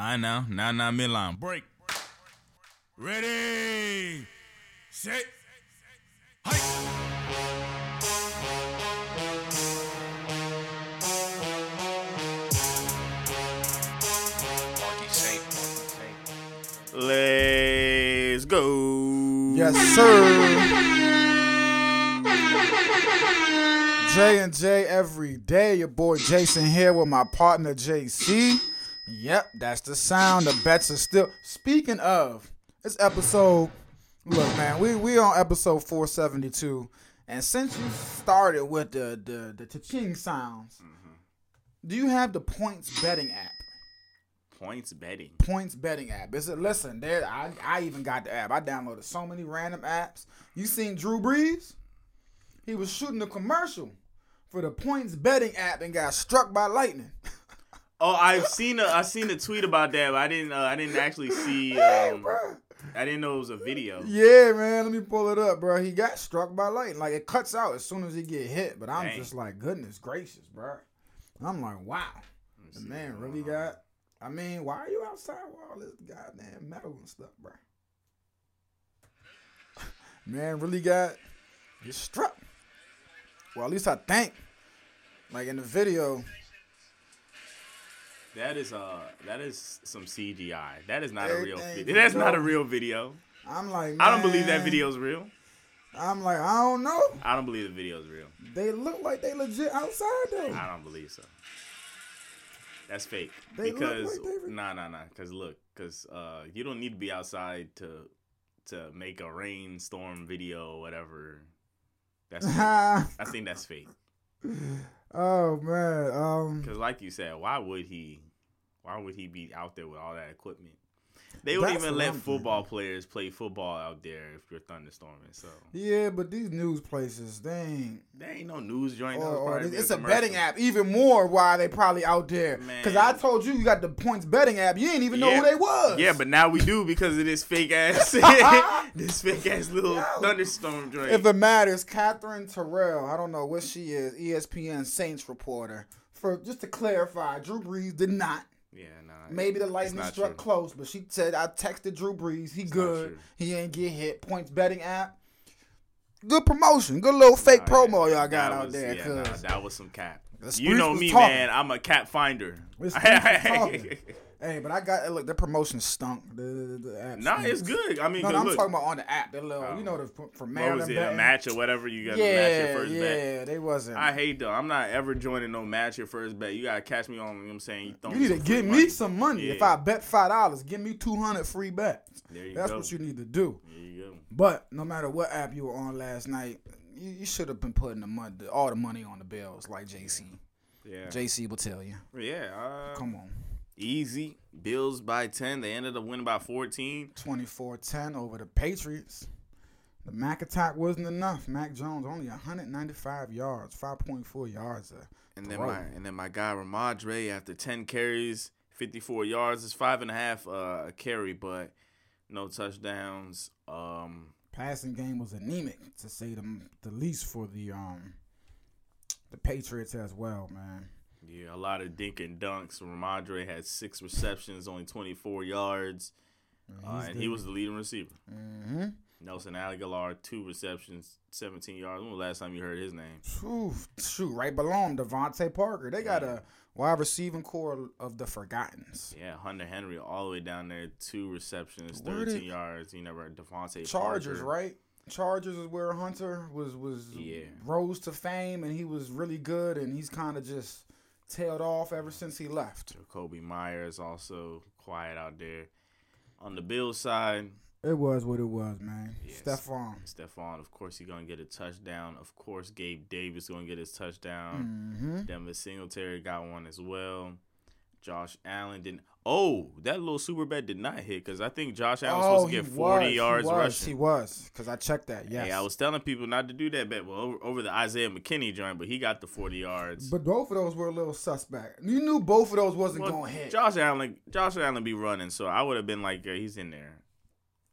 I know. Now, now, midline. Break. Ready. Set. Hike. Let's go. Yes, sir. J and J every day. Your boy Jason here with my partner JC. Yep, that's the sound. The bets are still. Speaking of, it's episode. Look, man, we we on episode 472, and since you started with the the the cha-ching sounds, mm-hmm. do you have the points betting app? Points betting. points betting app. Is it? listen. There, I I even got the app. I downloaded so many random apps. You seen Drew Brees? He was shooting a commercial for the points betting app and got struck by lightning. Oh, I've seen a I seen a tweet about that, but I didn't uh, I didn't actually see. Um. I didn't know it was a video. Yeah, man. Let me pull it up, bro. He got struck by lightning. Like it cuts out as soon as he get hit. But I'm Dang. just like, goodness gracious, bro. I'm like, wow. The man really got. I mean, why are you outside with all this goddamn metal and stuff, bro? Man really got get struck. Well, at least I think. Like in the video, That is uh that is some CGI. That is not a real video. That's not a real video. I'm like, I don't believe that man, video's real. I'm like, I don't know. I don't believe the video's real. They look like they legit outside though. I don't believe so. That's fake. They look because like they re- nah nah nah. Cause look, cause uh you don't need to be outside to to make a rainstorm video or whatever. That's. I think that's fake. oh man, um, Cause like you said, why would he? Why would he be out there with all that equipment? They wouldn't even let I'm thinking. football players play football out there if you're thunderstorming. So yeah, but these news places, they ain't. there ain't no news joint. Or, or oh, oh, probably it's a betting app, even more why they probably out there. Because I told you you got the points betting app, you didn't even know Yeah. who they was. Yeah, but now we do because of this fake ass, this fake ass little thunderstorm joint. if it matters, Katherine Terrell, I don't know what she is, ESPN Saints reporter. For just to clarify, Drew Brees did not. Yeah, nah. Maybe the lightning struck true. close, but she said I texted Drew Brees. He not good. He ain't get hit. Points betting app. Good promotion. Good little fake Nah, promo yeah, y'all got that out was- there. yeah, nah, that was some cap. You know me, talking. man. I'm a cap finder. The streets was talking. hey, but I got look. The promotion stunk. The, the, the app Nah, stinks. it's good. I mean, No, no, I'm look, talking about on the app. The little, Oh. you know, the from- from what was it, a match or whatever? You got to match Yeah, your first yeah, bet. they wasn't. I hate though. I'm not ever joining no match your first bet. You gotta catch me on. You know what I'm saying? throwing you need to give me some money. If I bet five dollars, give me two hundred free bets. There you That's go. what you need to do. There you go. But no matter what app you were on last night, you, you should have been putting the money, all the money on the bills, like JC. Yeah. JC will tell you. yeah. Uh, Come on, easy. Bills by ten. They ended up winning by 14. 24-10 over the Patriots. The Mac attack wasn't enough. Mac Jones only 195 yards, 5.4 yards. And then throw. my and then my guy Rhamondre after 10 carries, 54 yards. It's five and a half uh, a carry, but no touchdowns. Um, passing game was anemic to say the the least for the um the Patriots as well, man. Yeah, a lot of dink and dunks. Rhamondre had six receptions, only 24 yards, uh, and he was the leading receiver. hmm Nelson Agholor, two receptions, 17 yards. When was the last time you heard his name? Shoot, shoot, right below him, DeVante Parker. They got a wide receiving core of the forgottens. Yeah, Hunter Henry all the way down there, two receptions, 13 did- yards. You never heard DeVante Chargers, Parker. right? Chargers is where Hunter was was Yeah. rose to fame, and he was really good, and he's kind of just tailed off ever since he left. Kobe Meyers also quiet out there. On the Bills side, It was what it was, man. Yes. Stefon. Stefon, of course, he's gonna get a touchdown. Of course, Gabe Davis gonna get his touchdown. Mm-hmm. Devin Singletary got one as well. Josh Allen didn't. Oh, that little super bet did not hit because I think Josh Allen was Oh, supposed to he get 40 was, yards he was, rushing. He was, because I checked that. Yes. Hey, I was telling people not to do that bet. Well, over, over the Isaiah McKenzie joint, but he got the 40 yards. But both of those were a little suspect. You knew both of those wasn't Well, going to hit. Josh Allen, Josh Allen be running, so I would have been like, yeah, he's in there.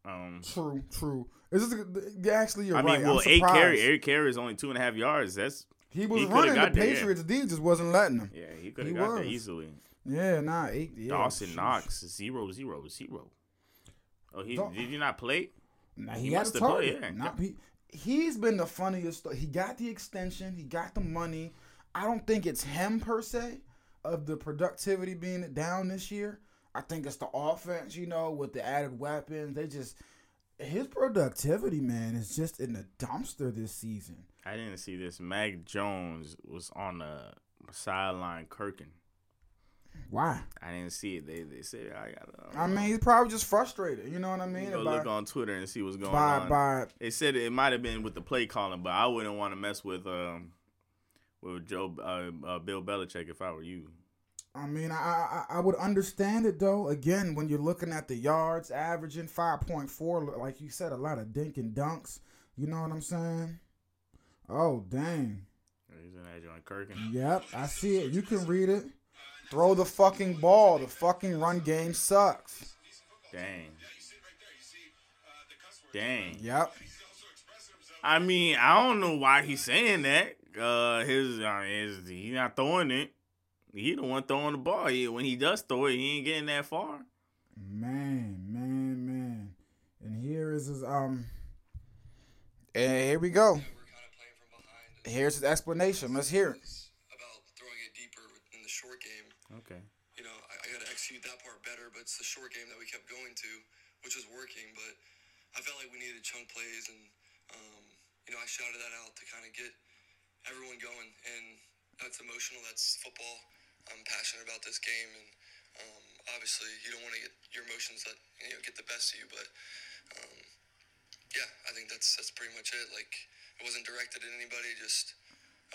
Um, True, true. Is this actually you're I right? mean, well, I'm eight carry, eight carry is only two and a half yards. That's He was he running. The there, yeah. Patriots D just wasn't letting him. yeah, he could have got there was. easily. Yeah, nah, eight. Yeah, Dawson. Knox zero zero zero. Oh, he did he not play? Nah, he, He must have yeah. Nah, he, he's been the funniest. He got the extension. He got the money. I don't think it's him per se of the productivity being down this year. I think it's the offense. You know, with the added weapons, they just his productivity, man, is just in the dumpster this season. I didn't see this. Mac Jones was on the sideline kirking. Why? I didn't see it. They they said I got. I mean, he's probably just frustrated. You know what I mean? go look on Twitter and see what's going by on. by They said it might have been with the play calling, but I wouldn't want to mess with um with Joe uh, uh, Bill Belichick if I were you. I mean, I, I I would understand it though. Again, when you're looking at the yards averaging five point four, like you said, a lot of dink and dunks. You know what I'm saying? Oh dang! He's in that kirking. Yep, I see it. You can read it. Throw the fucking ball. The fucking run game sucks. Dang. Dang. Yep. I mean, I don't know why he's saying that. Uh, his, uh, his he not throwing it. He the one throwing the ball. He, when he does throw it, he ain't getting that far. Man, man, man. And here is his um. And here we go. We're kind of playing from behind and Here's his explanation. Let's hear it. about throwing it deeper in the short game. Okay. You know, I, I got to execute that part better, but it's the short game that we kept going to, which was working. But I felt like we needed chunk plays, and um, you know, I shouted that out to kind of get everyone going. And that's emotional. That's football. I'm passionate about this game, and um, obviously, you don't want to get your emotions that you know get the best of you, but. Um, yeah, I think that's that's pretty much it. Like it wasn't directed at anybody, just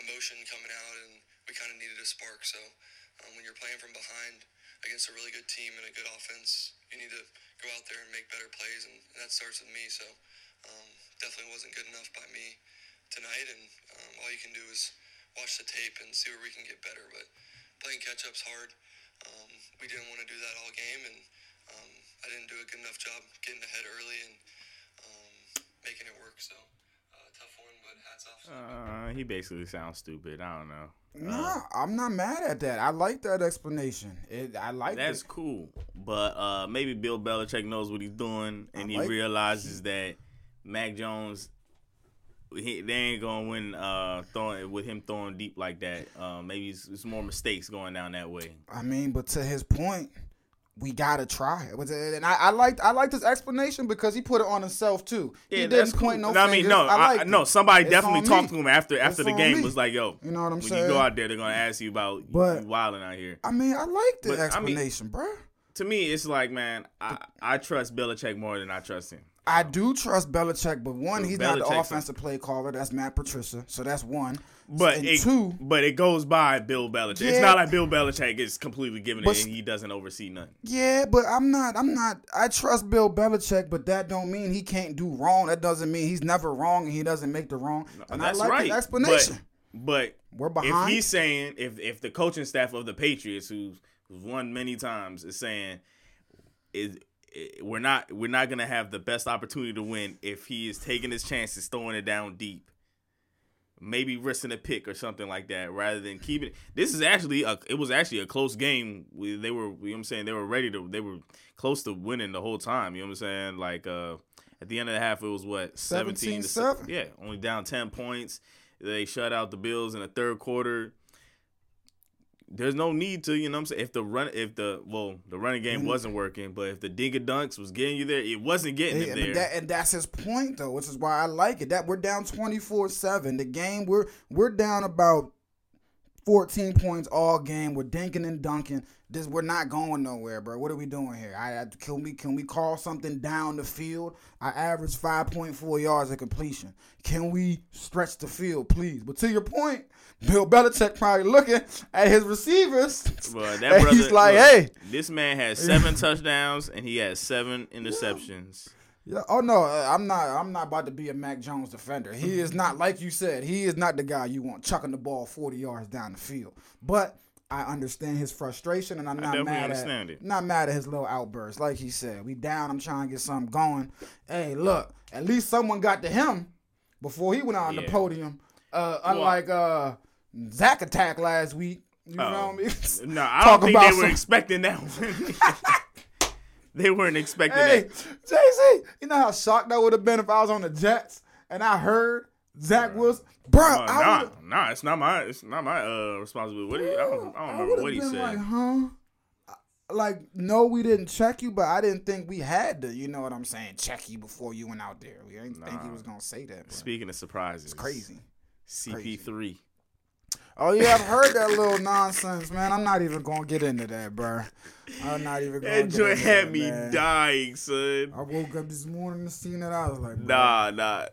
emotion coming out, and we kind of needed a spark. So um, when you're playing from behind against a really good team and a good offense, you need to go out there and make better plays, and, and that starts with me. So um, definitely wasn't good enough by me tonight, and um, all you can do is watch the tape and see where we can get better. But playing catch up's hard. Um, we didn't want to do that all game, and um, I didn't do a good enough job getting ahead early and um, making it work. So uh, tough one, but hats off. to the Uh, he basically sounds stupid. I don't know. Nah, I'm not mad at that. I like that explanation. It, I like That's it. cool, but uh, maybe Bill Belichick knows what he's doing, and he realizes that Mac Jones, he, they ain't gonna win uh, throwing with him throwing deep like that. Uh, maybe it's, it's more mistakes going down that way. I mean, but to his point, we gotta try. And I, I liked I liked his explanation because he put it on himself too. he that's didn't point cool. no I mean, no, I, liked no. Somebody It's definitely talked me. to him after It's after the game. me. Was like, yo, You know what I'm when saying? you go out there, they're gonna ask you about But- you wilding out here. I mean, I like the But, I mean- explanation, bruh. To me, it's like, man, I, I trust Belichick more than I trust him. I do trust Belichick, but one, So he's not the offensive play caller. That's Matt Patricia, so that's one. But and it, two, but it goes by Bill Belichick. It's not like Bill Belichick is completely giving But it and he doesn't oversee nothing. Yeah, but I'm not. I'm not. I trust Bill Belichick, but that don't mean he can't do wrong. That doesn't mean he's never wrong and he doesn't make the wrong. And I That's like right. his explanation. But, but We're behind. if he's saying if if the coaching staff of the Patriots, who's, who's won many times, is saying is eh, we're not we're not gonna have the best opportunity to win if he is taking his chances, throwing it down deep, maybe risking a pick or something like that, rather than keeping. This is actually a it was actually a close game. We, they were you know what I'm saying they were ready to they were close to winning the whole time. You know what I'm saying like uh. At the end of the half, it was what 17 to 17-7. Yeah, only down 10 points. They shut out the Bills in the third quarter. There's no need to, you know what I'm saying? If the run if the well, the running game wasn't working, but if the dinka dunks was getting you there, it wasn't getting Yeah, him there. that, and that's his point though, which is why I like it. That we're down twenty four seven. The game we're we're down about fourteen points all game. We're dinking and dunking. This we're not going nowhere, bro. What are we doing here? I, I can we can we call something down the field? I average five point four yards of completion. Can we stretch the field, please? But to your point, Bill Belichick probably looking at his receivers. But and brother, he's like, look, hey, this man has seven touchdowns and he has seven interceptions. Yeah. Oh no, uh, I'm not. I'm not about to be a Mac Jones defender. He is not like you said. He is not the guy you want chucking the ball 40 yards down the field. But I understand his frustration, and I'm not definitely mad at it. not mad at his little outburst. Like he said, we down. I'm trying to get something going. Hey, look, at least someone got to him before he went out on the podium. Uh, unlike uh, Zach attack last week. You know me? No, I Talk don't think about they were some- expecting that one. they weren't expecting Hey, that. Jay Z, you know how shocked I would have been if I was on the Jets and I heard Zach Wilson, bro. Uh, nah, would've- nah, it's not my, it's not my uh responsibility. What he, I don't, I don't I remember what he said. Like, huh? Like, no, we didn't check you, but I didn't think we had to. You know what I'm saying? Check you before you went out there. We didn't think he was gonna say that. Bro. Speaking of surprises, It's crazy. CP3. Oh yeah, I've heard that little nonsense, man. I'm not even gonna get into that, bro. I'm not even. Gonna That get joint into had that, me man. dying, son. I woke up this morning and seen that. I was like, bro, Nah, nah.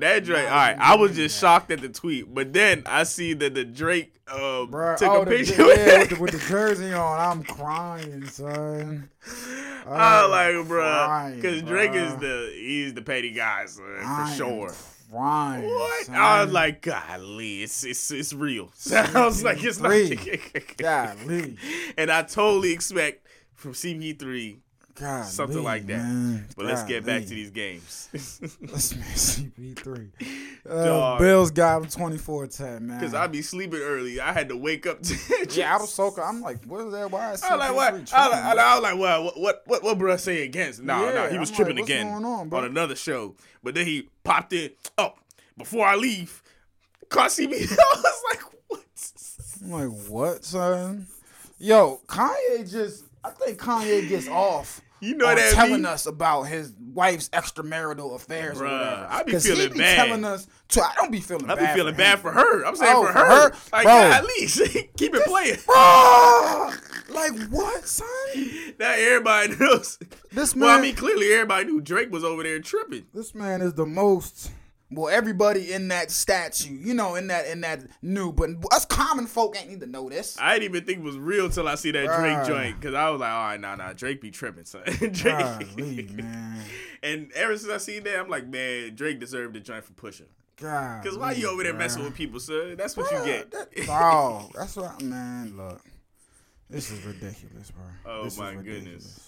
That Drake, Nah, all right. I was just shocked at the tweet, but then I see that the Drake um, Bruh, took oh, a the- picture yeah, with with, the, with the jersey on. I'm crying, son. I I'm was like, bro, because Drake is the he's the petty guy, son, for I sure. Crying. What? I was like, golly, it's it's it's real. I was like, it's not. Golly. and I totally expect from CP3 God, something like that. Man. But let's get back to these games. Let's man, CP3. Uh. Bills got him 24-10, man. Because I be sleeping early. I had to wake up to yeah, I was so. I'm like, what is that? Why is I was like, CP3 what? I, tripping, I, was- like, well, what, what, what, what, bro? Say against? No, Yeah, no, he was I'm tripping like, what's again going on, bro? another show. But then he popped in. Oh, before I leave, caught CB. I was like, what? I'm like, what, son? Yo, Kanye just. I think Kanye gets off. You know on that telling me? us about his wife's extramarital affairs or Bruh, whatever. I be feeling be bad. telling us. To, I don't be feeling I bad. feeling for bad for her. I'm saying Oh, for for her. her? Like, Bro. at least keep it playing. Bruh! like what, son? Now everybody knows. This Well, I mean, clearly everybody knew Drake was over there tripping. This man is the most. Well, everybody in that statue, you know, in that in that knew, but us common folk ain't need to know this. I didn't even think it was real till I see that Drake Bruh. joint because I was like, all right, nah, nah, Drake be tripping, son. Drake. Golly, man. And ever since I seen that, I'm like, man, Drake deserved the joint for pushing. God. Cause why you over there messing with people, sir? That's what you get. Oh, that's what man. Look, this is ridiculous, bro. Oh, This is my goodness.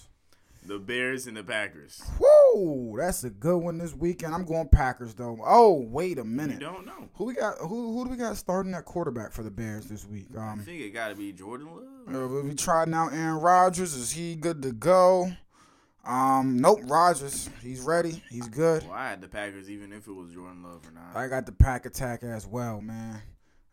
The Bears and the Packers. Woo, that's a good one this weekend. I'm going Packers though. Oh, wait a You minute. don't know. Who we got? Who who do we got starting at quarterback for the Bears this week? Um, I think it got to be Jordan Love. uh, we we tried now Aaron Rodgers. Is he good to go? Um, nope. Rodgers, he's ready. He's good. Well, I had the Packers, even if it was Jordan Love or not. I got the pack attack as well, man.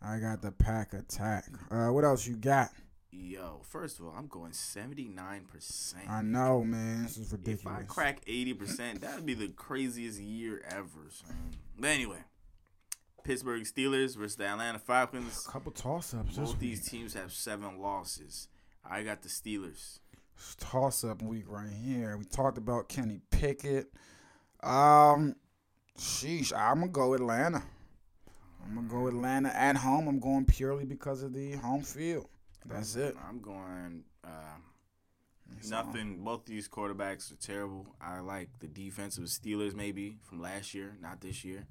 I got the pack attack. Uh, what else you got? Yo, first of all, I'm going 79%. I know, man. This is ridiculous. If I crack 80%, that'd be the craziest year ever, son. But anyway, Pittsburgh Steelers versus the Atlanta Falcons. A couple toss ups. Both these teams have seven losses. I got the Steelers. toss up week right here. We talked about Kenny Pickett. Um, sheesh, I'm gonna go Atlanta. I'm gonna go Atlanta at home. I'm going purely because of the home field. That's it. I'm going uh, nothing. Both these quarterbacks are terrible. I like the defensive Steelers maybe from last year, not this year.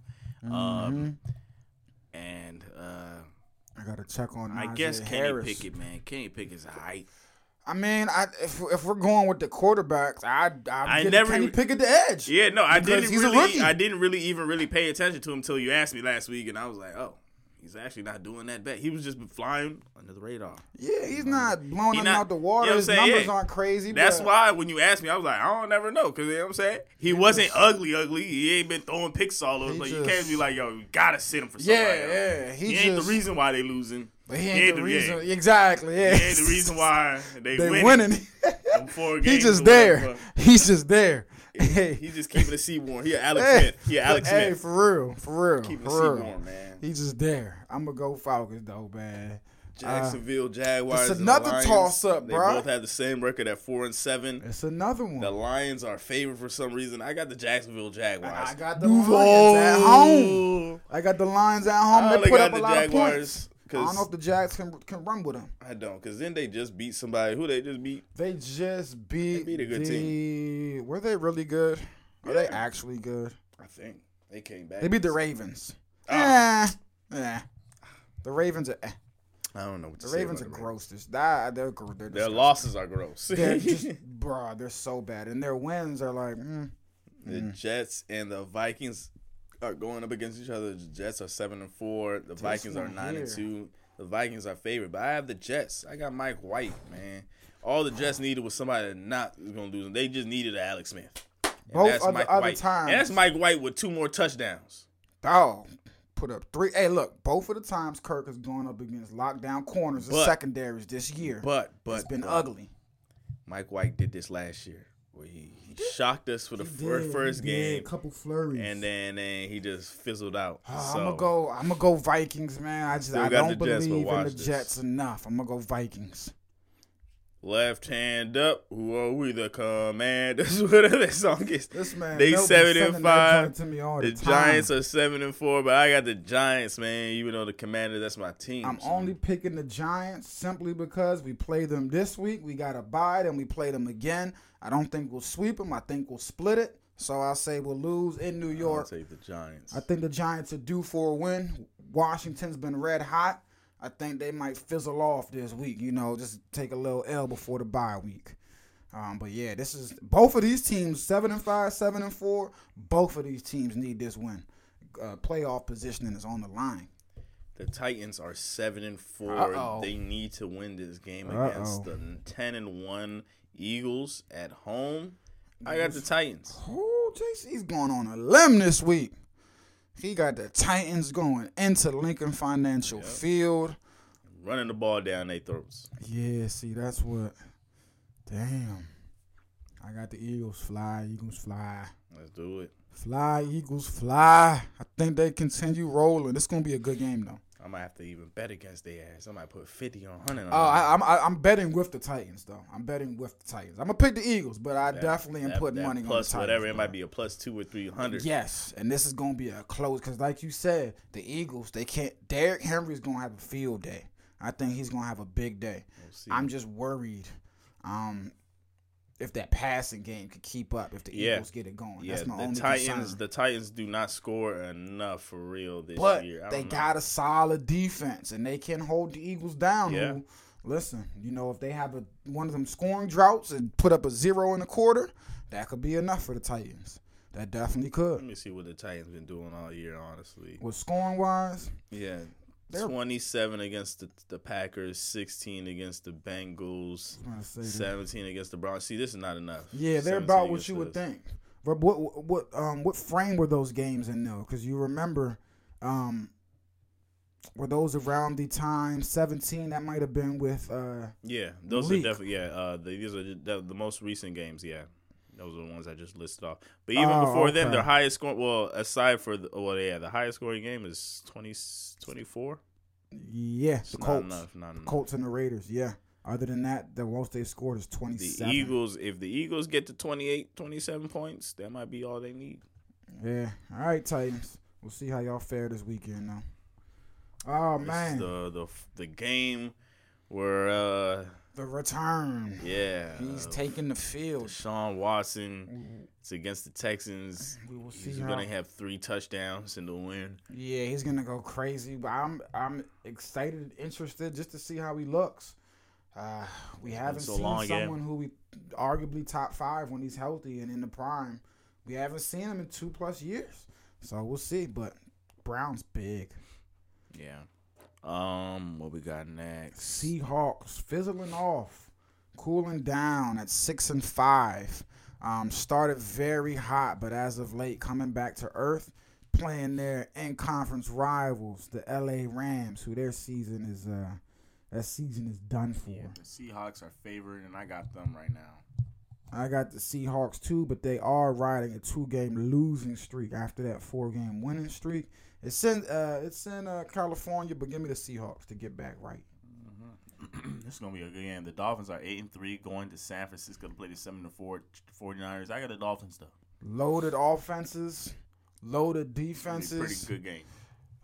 Mm-hmm. Um, and uh, I gotta check on. I Najee guess Kenny Harris. Pickett, man. Kenny Pickett's a height. I mean, I if, if we're going with the quarterbacks, I I I never Kenny Pickett the edge. Yeah, no, I didn't he's a really. rookie. I didn't really even really pay attention to him until you asked me last week, and I was like, oh, he's actually not doing that bad. He was just flying under the radar. Yeah, he's not blowing He him not- out the you water. know His saying? numbers Yeah. aren't crazy. That's but why when you asked me, I was like, I don't never know, cause you know what I'm saying. He wasn't ugly, ugly. He ain't been throwing picks all over. He But you can't be like, yo, you gotta sit him for somebody. Yeah, yeah. He, He, ain't the reason why they losing. But he He ain't, the yeah. reason. Exactly. Yeah. He ain't the reason why they, they winning. winning. them He's just there. He's just there. Hey, He's just keeping the seat warm. He Alex hey, Smith. He Alex hey, Smith. for real, for real, Keeping the seat warm, man. He's just there. I'm gonna go Falcons though, man. Jacksonville uh, Jaguars. it's and the another Lions, toss-up, bro. They both have the same record at four and seven. It's another one. The Lions are favored for some reason. I got the Jacksonville Jaguars. I got the Lions at home. I got the Lions at home. I They put got up a the lot of Jaguars points. I don't know if the Jags can can run with them. I don't, because then they just beat somebody. Who they just beat? They just beat, They beat a good the, Were they really good? Are they actually good? I think they came back. They beat the Ravens. Eh, eh. The Ravens are. Eh. I don't know what to The Ravens are the gross. This that they're they're, Their losses are gross. They're just, bro, they're so bad, and their wins are like, mm, the Jets and the Vikings are going up against each other. The Jets are seven and four. The Vikings are nine and two. the Vikings are favored, but I have the Jets. I got Mike White, man. All the Jets needed was somebody not gonna lose. Them. They just needed an Alex Smith. And Both other- other White. times. And that's Mike White with two more touchdowns. Dog. Put up three. Hey, look, both of the times Kirk has gone up against lockdown corners and But- secondaries this year. But but it's been but ugly. Mike White did this last year, where he, he shocked us for the fir- first game, a couple flurries. and then then he just fizzled out. Uh, so, I'm gonna go. I'm gonna go Vikings, man. I just Still I don't believe in the this. Jets enough. I'm gonna go Vikings. Left hand up, who are we? The commanders. Whatever that song is. This man, They seven and five. To me all The the. Giants are seven and four, but I got the Giants, man. Even though the Commanders, that's my team. I'm so. only picking the Giants simply because we play them this week. We got a bye, and we play them again. I don't think we'll sweep them. I think we'll split it. So I'll say we'll lose in New York. I'll take the Giants. I think the Giants are due for a win. Washington's been red hot. I think they might fizzle off this week. You know, just take a little L before the bye week. Um, but yeah, this is both of these teams seven and five, seven and four. Both of these teams need this win. Uh, playoff positioning is on the line. The Titans are seven and 4 Uh-oh. They need to win this game Uh-oh. against the ten and one Eagles at home. I got the Titans. Oh, JC's going on a limb this week. He got the Titans going into Lincoln Financial Field. Running the ball down their throats. Yeah, see, that's what. Damn. I got the Eagles fly, Eagles fly. Let's do it. Fly, Eagles fly. I think they continue rolling. This gonna be a good game though. I might have to even bet against their ass. I might put fifty on hundred. on Oh. I, I'm I, I'm betting with the Titans though. I'm betting with the Titans. I'm gonna pick the Eagles, but I That- definitely am that- putting that money on the plus Titans. whatever. It might be a plus two or three hundred. Yes, and this is gonna be a close because, like you said, the Eagles they can't. Derrick Henry's gonna have a field day. I think he's gonna have a big day. see. I'm just worried, um, if that passing game could keep up. If the Yeah. Eagles get it going, Yeah, that's my the only Titans. concern. The Titans do not score enough for real this but year. They know. got a solid defense, and they can hold the Eagles down. Yeah. Who, listen, you know, if they have a one of them scoring droughts and put up a zero in the quarter, that could be enough for the Titans. That definitely could. Let me see what the Titans been doing all year. Honestly, With scoring wise, yeah, They're- twenty-seven against the, the Packers, sixteen against the Bengals, I'm gonna say that. seventeen against the Browns. See, this is not enough. Yeah, they're about what you would think. But what what um what frame were those games in though? Because you remember, um, were those around the time seventeen? That might have been with uh Yeah, those Malik. are definitely yeah. Uh, the, these are the, the most recent games. Yeah, those are the ones I just listed off. But even Oh, before them, okay. their highest score. Well, aside for the, well, yeah, the highest scoring game is 20, 24. yeah It's the not Colts, enough. Not. Colts and the Raiders. Yeah. Other than that, the most they scored is twenty The. Eagles, if the Eagles get to 28, 27 points, that might be all they need. Yeah. All right, Titans. We'll see how y'all fare this weekend though. Oh man, the the the game where uh the return. yeah, He's taking the field. Sean Watson. It's against the Texans. We will see He's how- gonna have three touchdowns in the win. Yeah, he's gonna go crazy. But I'm I'm excited, interested just to see how he looks. Uh, we haven't so seen long, yeah. someone who we arguably top five when he's healthy and in the prime. We haven't seen him in two plus years, so we'll see. But Brown's big. Yeah. Um, what we got next? Seahawks fizzling off, cooling down at six and five. Um, started very hot, but as of late, coming back to earth, playing their in conference rivals, the LA Rams, who their season is uh that season is done for. the Seahawks are favored, and I got them right now. I got the Seahawks too, but they are riding a two game losing streak after that four game winning streak. It's in uh it's in uh, California, but give me the Seahawks to get back right. this is gonna be a good game. The Dolphins are eight and three, going to San Francisco to play the seven and four 49ers. I got the Dolphins though. Loaded offenses, loaded It's gonna be a defenses. pretty good game.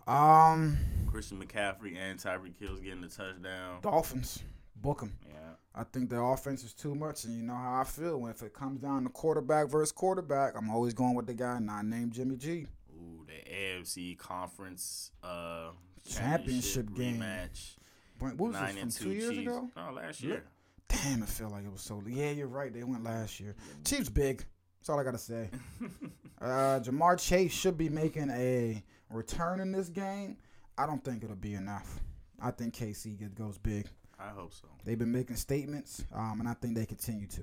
Um, Christian McCaffrey and Tyreek Hill's getting the touchdown. Dolphins, book them. Yeah. I think the offense is too much, and you know how I feel when if it comes down to quarterback versus quarterback, I'm always going with the guy not named Jimmy G. Ooh, the AFC conference uh Championship game. rematch. What was Nine this from two two years Chiefs. ago? No, last year. Damn, it felt like it was so. Yeah, you're right. They went last year. Chiefs big. That's all I gotta say. uh, Ja'Marr Chase should be making a return in this game. I don't think it'll be enough. I think KC goes big. I hope so. They've been making statements, um, and I think they continue to.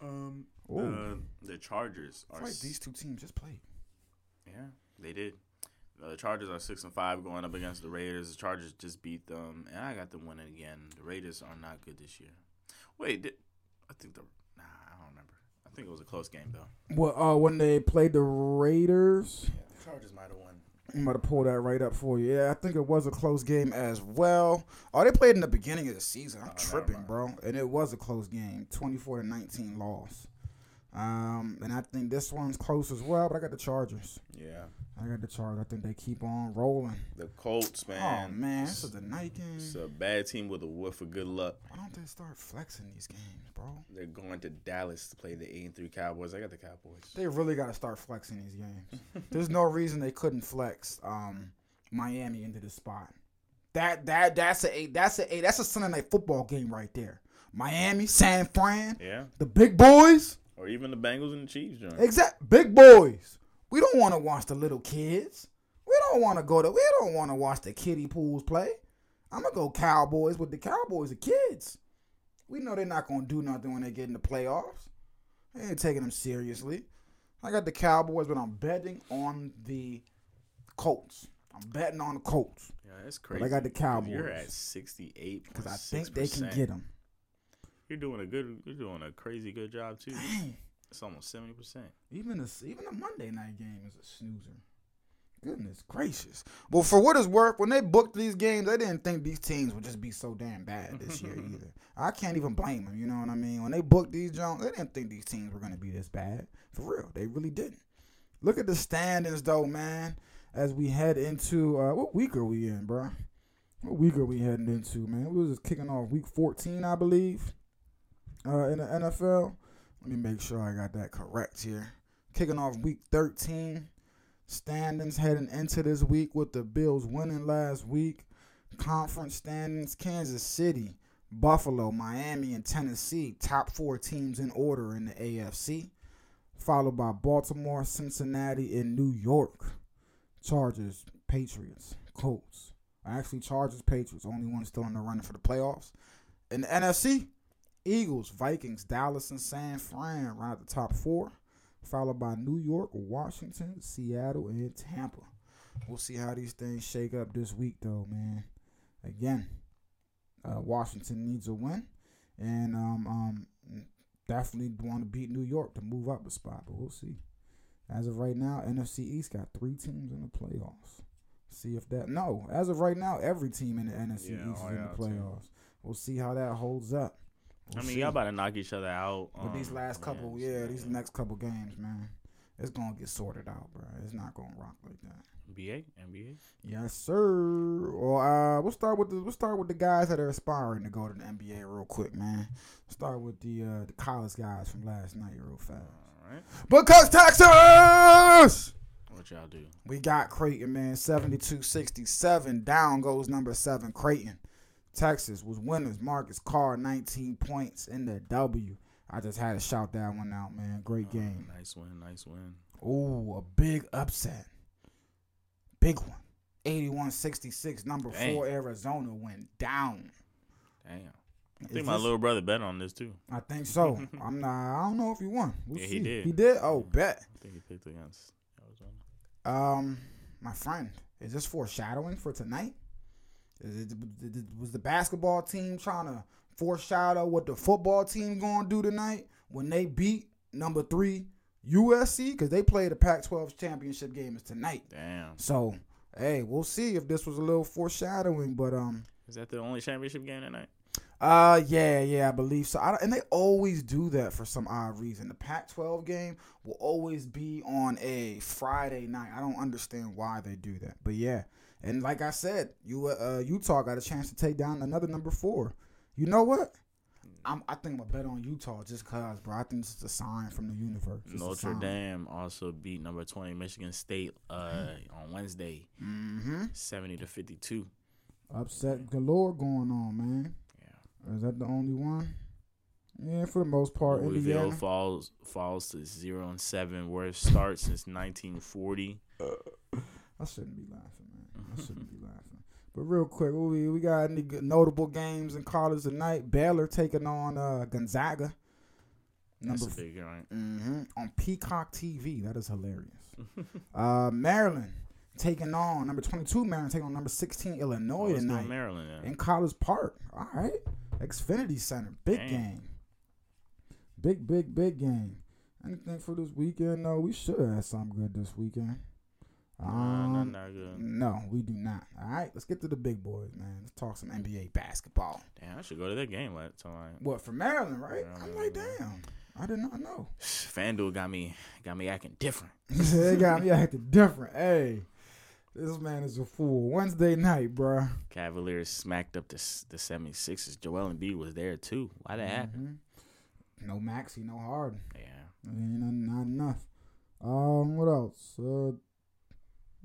Um, Ooh. the, Chargers are s- these two teams just played. Yeah, they did. The Chargers are six and five going up against the Raiders. The Chargers just beat them, and I got them winning again. The Raiders are not good this year. Wait, did, I think the nah, I don't remember. I think it was a close game though. Well, uh, when they played the Raiders, Yeah, the Chargers might have won. I'm about to pull that right up for you. Yeah, I think it was a close game as well. Oh, they played in the beginning of the season. I'm Oh, tripping, bro. And it was a close game, 24 to 19 loss. Um, and I think this one's close as well. But I got the Chargers. Yeah, I got the Chargers. I think they keep on rolling. the Colts, man. oh man, this is a night game. It's a bad team with a whiff of good luck. Why don't they start flexing these games, bro? They're going to Dallas to play the eight and three Cowboys. I got the Cowboys. They really got to start flexing these games. There's no reason they couldn't flex um, Miami into the spot. That that that's a. That's a. That's a Sunday night football game right there. Miami, San Fran, Yeah, the big boys. Or even the Bengals and the Chiefs. John. Exact big boys. We don't want to watch the little kids. We don't want to go to. We don't want to watch the kiddie pools play. I'm gonna go Cowboys with the Cowboys, the kids. We know they're not gonna do nothing when they get in the playoffs. They ain't taking them seriously. I got the Cowboys, but I'm betting on the Colts. I'm betting on the Colts Yeah, that's But crazy. I got the Cowboys. You're at sixty eight because I think they can get them. You're doing a good. You're doing a crazy good job too. Dang. It's almost seventy percent. Even a even a Monday night game is a snoozer. Goodness gracious. Well, for what it's worth, when they booked these games, they didn't think these teams would just be so damn bad this year either. I can't even blame them. You know what I mean? When they booked these Jones, they didn't think these teams were going to be this bad. For real, they really didn't. Look at the standings, though, man. As we head into uh, what week are we in, bro? What week are we heading into, man? We was just kicking off week 14, I believe, uh, in the NFL. Let me make sure I got that correct here. Kicking off week 13. Standings heading into this week with the Bills winning last week. Conference standings Kansas City, Buffalo, Miami, and Tennessee. Top four teams in order in the AFC. Followed by Baltimore, Cincinnati, and New York. Chargers, Patriots, Colts. Actually, Chargers, Patriots. Only one still in the running for the playoffs. In the NFC, Eagles, Vikings, Dallas, and San Fran round the top four, followed by New York, Washington, Seattle, and Tampa. We'll see how these things shake up this week, though, man. Again, uh, Washington needs a win, and um, um, definitely want to beat New York to move up a spot, but we'll see. As of right now, NFC East got three teams in the playoffs. See if that no. As of right now, every team in the NFC Yeah, East oh, is in the playoffs. We'll see how that holds up. I We'll mean, see. y'all about to knock each other out. With these um, last couple, yeah, these next couple games, man, it's gonna get sorted out, bro. It's not gonna rock like that. NBA, NBA. Yes, sir. Well, uh, we'll start with the we'll start with the guys that are aspiring to go to the NBA real quick, man. Start with the uh, the college guys from last night real fast. All right. Because Texas, What y'all do? we got Creighton, man, 72-67. Down goes number seven, Creighton. Texas was winners. Marcus Carr, 19 points in the W. I just had to shout that one out, man. Great game. Nice win. Nice win. Ooh, a big upset. Big one. 81-66. Number four, Arizona went down. Damn. I Is think my this- little brother bet on this too. I think so. I'm not. I don't know if he won. We'll Yeah, see. he did. He did. Oh, bet. I think he picked against Arizona. Um, my friend, is this foreshadowing for tonight? Is it, was the basketball team trying to foreshadow what the football team gonna do tonight when they beat number three USC? Because they play the Pac-12 championship game is tonight. Damn. So, hey, we'll see if this was a little foreshadowing. But um, Is that the only championship game tonight? Uh, yeah, yeah, I believe so. I, and they always do that for some odd reason. The Pac-12 game will always be on a Friday night. I don't understand why they do that, but yeah. And like I said, you uh, Utah got a chance to take down another number four. You know what? I'm, I think I'm gonna bet on Utah just cause, bro. I think this is a sign from the universe. It's Notre. Dame also beat number twenty Michigan State uh, on Wednesday, Mm-hmm. seventy to fifty two. Upset galore going on, man. Is that the only one? Yeah, for the most part, Louisville Indiana. falls falls to zero and seven, worst start since nineteen forty. I shouldn't be laughing, man. I shouldn't be laughing. But real quick, we we got any notable games in college tonight? Baylor taking on uh, Gonzaga. That's Number a big joint. hmm on Peacock TV. That is hilarious. uh, Maryland taking on number twenty two. Maryland taking on number sixteen Illinois Let's tonight Maryland. Yeah. in College Park. All right, Xfinity Center, big game. Big, big, big game. Anything for this weekend? No, we should have had something good this weekend. Um, good. no, we do not. All right, let's get to the big boys, man. Let's talk some NBA basketball. Damn, I should go to that game like tonight. What for Maryland, right? I'm like, damn, I did not know. FanDuel got me got me acting different. they got me acting different. Hey, this man is a fool. Wednesday night, bruh. Cavaliers smacked up the the 76ers. Joel Embiid was there too. Why that happen? Mhm. No Maxey, no Harden. Yeah. Ain't not, not enough. Um, what else? Uh,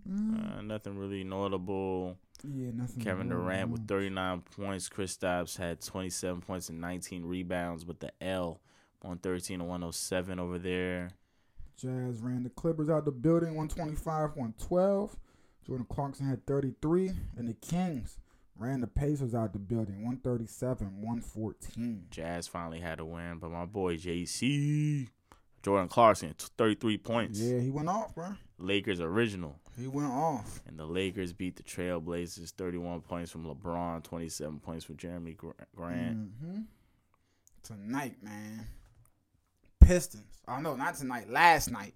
mm, Uh, nothing really notable. yeah, nothing. Kevin Durant with 39 points. Kristaps had 27 points and 19 rebounds with the L on 13 to 107 over there. Jazz ran the Clippers out the building, 125, 112. Jordan Clarkson had 33, and the Kings ran the Pacers out the building, 137, 114. Jazz finally had a win, but my boy JC Jordan Clarkson 33 points. Yeah, he went off, bro. Lakers original. He went off. And the Lakers beat the Trailblazers 31 points from LeBron, 27 points from Jerami Gr- Grant. hmm Tonight, man. Pistons. Oh no, not tonight. Last night.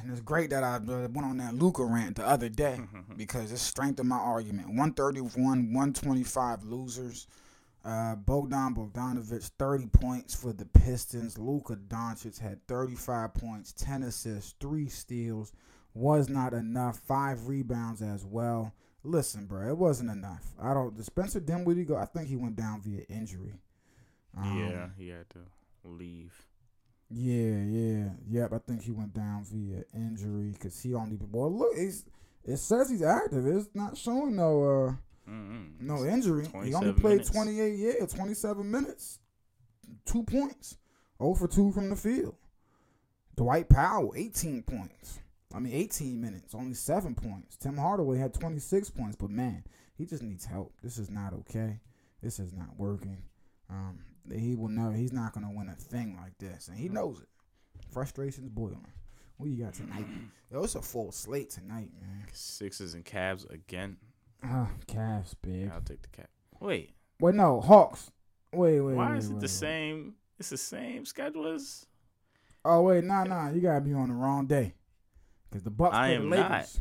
And it's great that I uh, went on that Luka rant the other day because it strengthened my argument. 131, 125 losers. Uh, Bogdan Bogdanovich, 30 points for the Pistons. Luka Doncic had 35 points, 10 assists, 3 steals. Was not enough. 5 rebounds as well. Listen, bro, it wasn't enough. I don't. Did Spencer Dinwiddie go? I think he went down via injury. Um, yeah, he had to leave. Yeah, yeah, yep. I think he went down via injury because he only. Well, look, it says he's active. It's not showing no uh Mm-mm. no injury. He only played minutes. twenty eight. Yeah, twenty seven minutes, two points, zero for two from the field. Dwight Powell, eighteen points. I mean, eighteen minutes, only seven points. Tim Hardaway had twenty six points, but man, he just needs help. This is not okay. This is not working. Um, he will never. He's not gonna win a thing like this, and he knows it. Frustration's boiling. What you got tonight? Yo, it's a full slate tonight, man. Sixers and Cavs again. Ah, Cavs big. I'll take the cap. Wait, Wait, no, Hawks. Wait, wait. why wait, is it wait, the wait. same? It's the same schedule as. Oh wait, nah, nah. You gotta be on the wrong day. Cause the Bucks I play the am Lakers. not.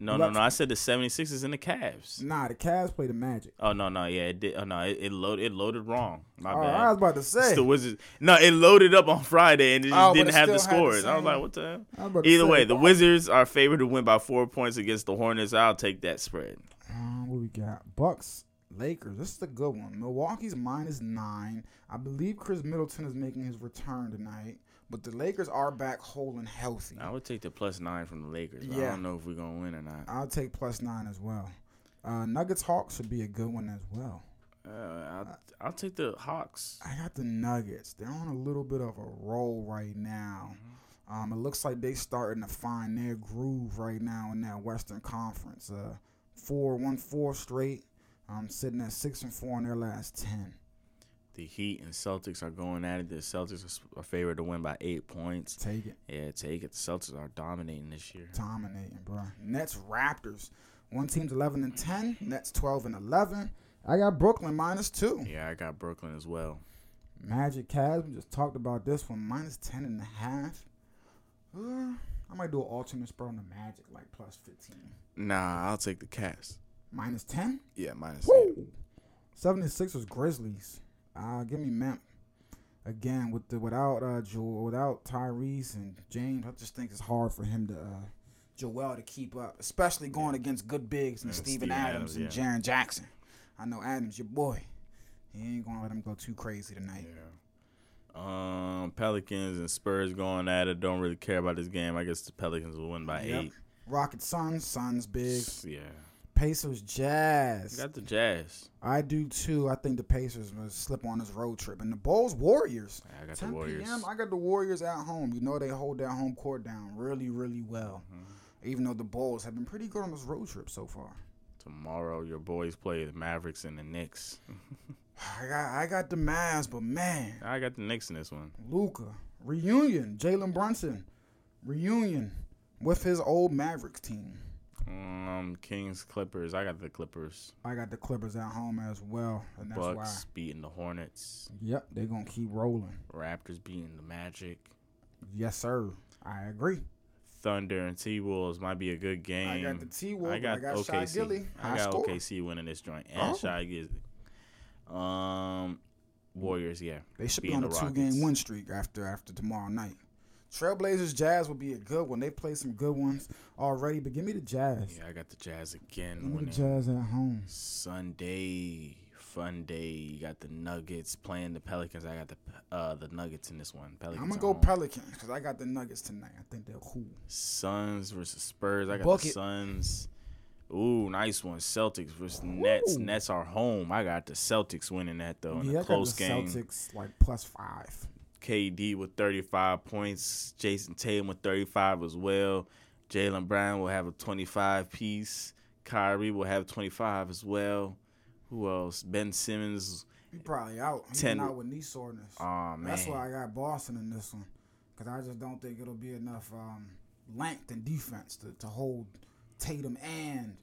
No, no, no. I said the 76ers and the Cavs. Nah, the Cavs play the Magic. Oh no, no, yeah, it did. Oh no, it, it loaded. It loaded wrong. My Oh, bad. I was about to It's say. the Wizards. No, it loaded up on Friday and it just Oh, didn't it have the had the scores. I was like, what the hell? I was about to Either way, the? Wizards are favored to win by four points against the Hornets. I'll take that spread. Uh, what we got? Bucks, Lakers. This is a good one. Milwaukee's minus nine. I believe Khris Middleton is making his return tonight, but the Lakers are back whole and healthy. I would take the plus nine from the Lakers. but I don't know if we're gonna win or not. I'll take plus nine as well. Uh, Nuggets Hawks should be a good one as well. Uh, I'll, I'll take the Hawks. I got the Nuggets. They're on a little bit of a roll right now. Um, it looks like they're starting to find their groove right now in that Western Conference. Uh, four, one, four straight. I'm um, sitting at six and four in their last ten. The Heat and Celtics are going at it. The Celtics are favored to win by eight points. Take it, Yeah, take it. The Celtics are dominating this year. dominating, bro. Nets, Raptors. One team's eleven and ten. Nets twelve and eleven. I got Brooklyn minus two. Yeah, I got Brooklyn as well. Magic Cavs. We just talked about this one. Minus ten and a half. Uh, I might do an alternate spread on the Magic, like plus fifteen. Nah, I'll take the Cavs. Minus ten. Yeah, minus. Woo! 76ers Grizzlies. Uh, give me Memp. Again, with the without uh Joel, without Tyrese and James, I just think it's hard for him to uh Joel to keep up, especially going against good bigs and And Steven Steven Adams, Adams, and Jaren Jackson. I know Adams, your boy. He ain't gonna let him go too crazy tonight. Um, Pelicans and Spurs going at it. Don't really care about this game. I guess the Pelicans will win by Yep. eight. Rocket Suns, Suns big. Yeah, Pacers Jazz. got the Jazz. I do too. I think the Pacers will slip on this road trip. And the Bulls Warriors. Yeah, I got 10 the Warriors. p.m. I got the Warriors at home. You know they hold that home court down really, really well. Mm-hmm. Even though the Bulls have been pretty good on this road trip so far. Tomorrow, your boys play the Mavericks and the Knicks. I got I got the Mavs, but man, I got the Knicks in this one. Luka reunion, Jalen Brunson reunion with his old Mavericks team. Um, Kings Clippers. I got the Clippers. I got the Clippers at home as well, and that's Bucks why. beating the Hornets. Yep, they're gonna keep rolling. Raptors beating the Magic. Yes, sir. I agree. Thunder and T Wolves might be a good game. I got the T Wolves. I got, I got OKC. Shai Gilly. I got score. OKC winning this joint and Oh. Shai Gilly. Um, Warriors, yeah. They should be on a two game win streak after after tomorrow night. Trailblazers Jazz will be a good one. They play some good ones already, but give me the Jazz. Yeah, I got the Jazz again Give me the. Jazz at home. Sunday, fun day. You got the Nuggets playing the Pelicans. I got the uh the Nuggets in this one. Pelicans I'm gonna go home. Pelicans because I got the Nuggets tonight. I think they're cool. Suns versus Spurs. I got Book the. Suns. Ooh, nice one. Celtics versus Nets. Ooh. Nets are home. I got the Celtics winning that though in yeah, a I got close the game. Celtics like plus five. KD with 35 points. Jayson Tatum with 35 as well. Jaylen Brown will have a 25 piece. Kyrie will have 25 as well. Who else? Ben Simmons. He probably out. He's Ten- out with knee soreness. Oh man. That's why I got Boston in this one because I just don't think it'll be enough um, length and defense to, to hold Tatum and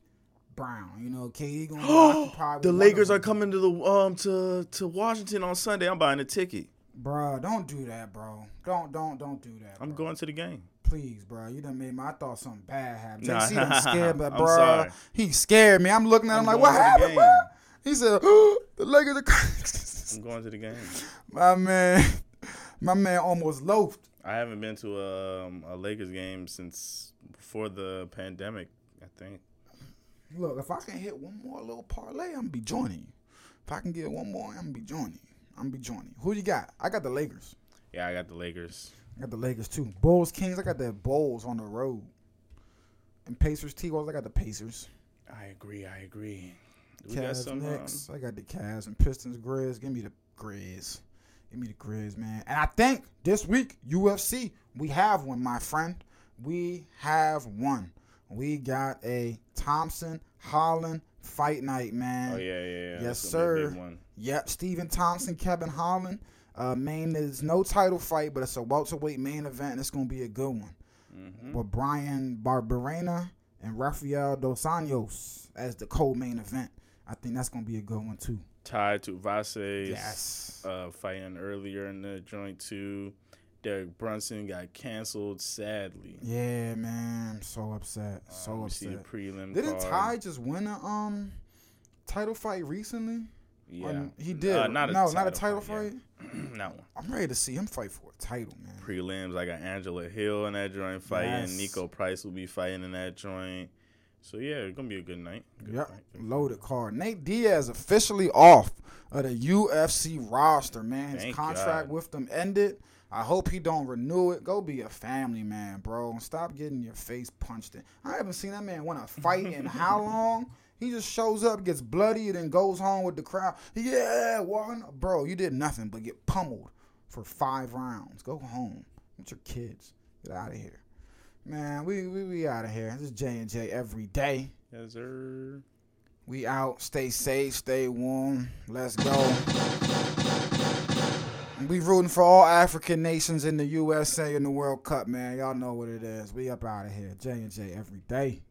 Brown. You know, KD be occupied. with the Lakers are coming to the um to to Washington on Sunday. I'm buying a ticket. Bruh, don't do that, bro. Don't don't don't do that. I'm bro. going to the game. Please, bro. You done made me. I thought something bad happened. Nah. JC done scared but bro. He scared me. I'm looking at him like, I'm what going to happened, bro? He said, the Lakers are. I'm going to the game. my man, my man almost loafed. I haven't been to a, um, a Lakers game since before the pandemic. I think. Look, if I can hit one more little parlay, I'm gonna be joining you. If I can get one more, I'm gonna be joining you. I'm gonna be joining. Who you got? I got the Lakers. Yeah, I got the Lakers. I got the Lakers too. Bulls, Kings. I got the Bulls on the road. And Pacers, T Wolves. I got the Pacers. I agree. I agree. We got Cavs, some. um, I got the Cavs and Pistons, Grizz. Give me the Grizz. Give me the Grizz, man. And I think this week UFC we have one, my friend. We have one. We got a Thompson Holland fight night, man. oh yeah, yeah, yeah. Yes, That's gonna be a sir. Yep, Stephen Thompson, Kevin Holland. Uh, main is no title fight, but it's a welterweight main event, and it's gonna be a good one. Mhm. With Bryan Barberena and Rafael Dos Anjos as the co-main event. I think that's gonna be a good one too. Tai Tuivasa's Yes. uh, fighting earlier in the joint too. Derek Brunson got canceled sadly. Yeah, man, I'm so upset, so we see the upset. prelim Didn't card. Ty just win a um title fight recently? Yeah, he did. Uh, not no, not a title fight, fight. yeah. not one. I'm ready to see him fight for a title, man. Prelims. I got Angela Hill in that joint fighting. Yes. Niko Price will be fighting in that joint. So yeah, it's gonna be a good night. Good Yep, fight, loaded card. Nate Diaz officially off of the UFC roster, man. His Thank contract God. with them ended. I hope he don't renew it. Go be a family man, bro. Stop getting your face punched in. I haven't seen that man win a fight in how long? He just shows up, gets bloodied, and goes home with the crowd. Yeah, walking. Bro, you did nothing but get pummeled for five rounds. Go home with your kids. Get out of here. Man, we we, we out of here. This is J and J every day. Yes, sir. We out. Stay safe. Stay warm. Let's go. We rooting for all African nations in the USA in the World Cup, man. Y'all know what it is. We up out of here. J and J every day.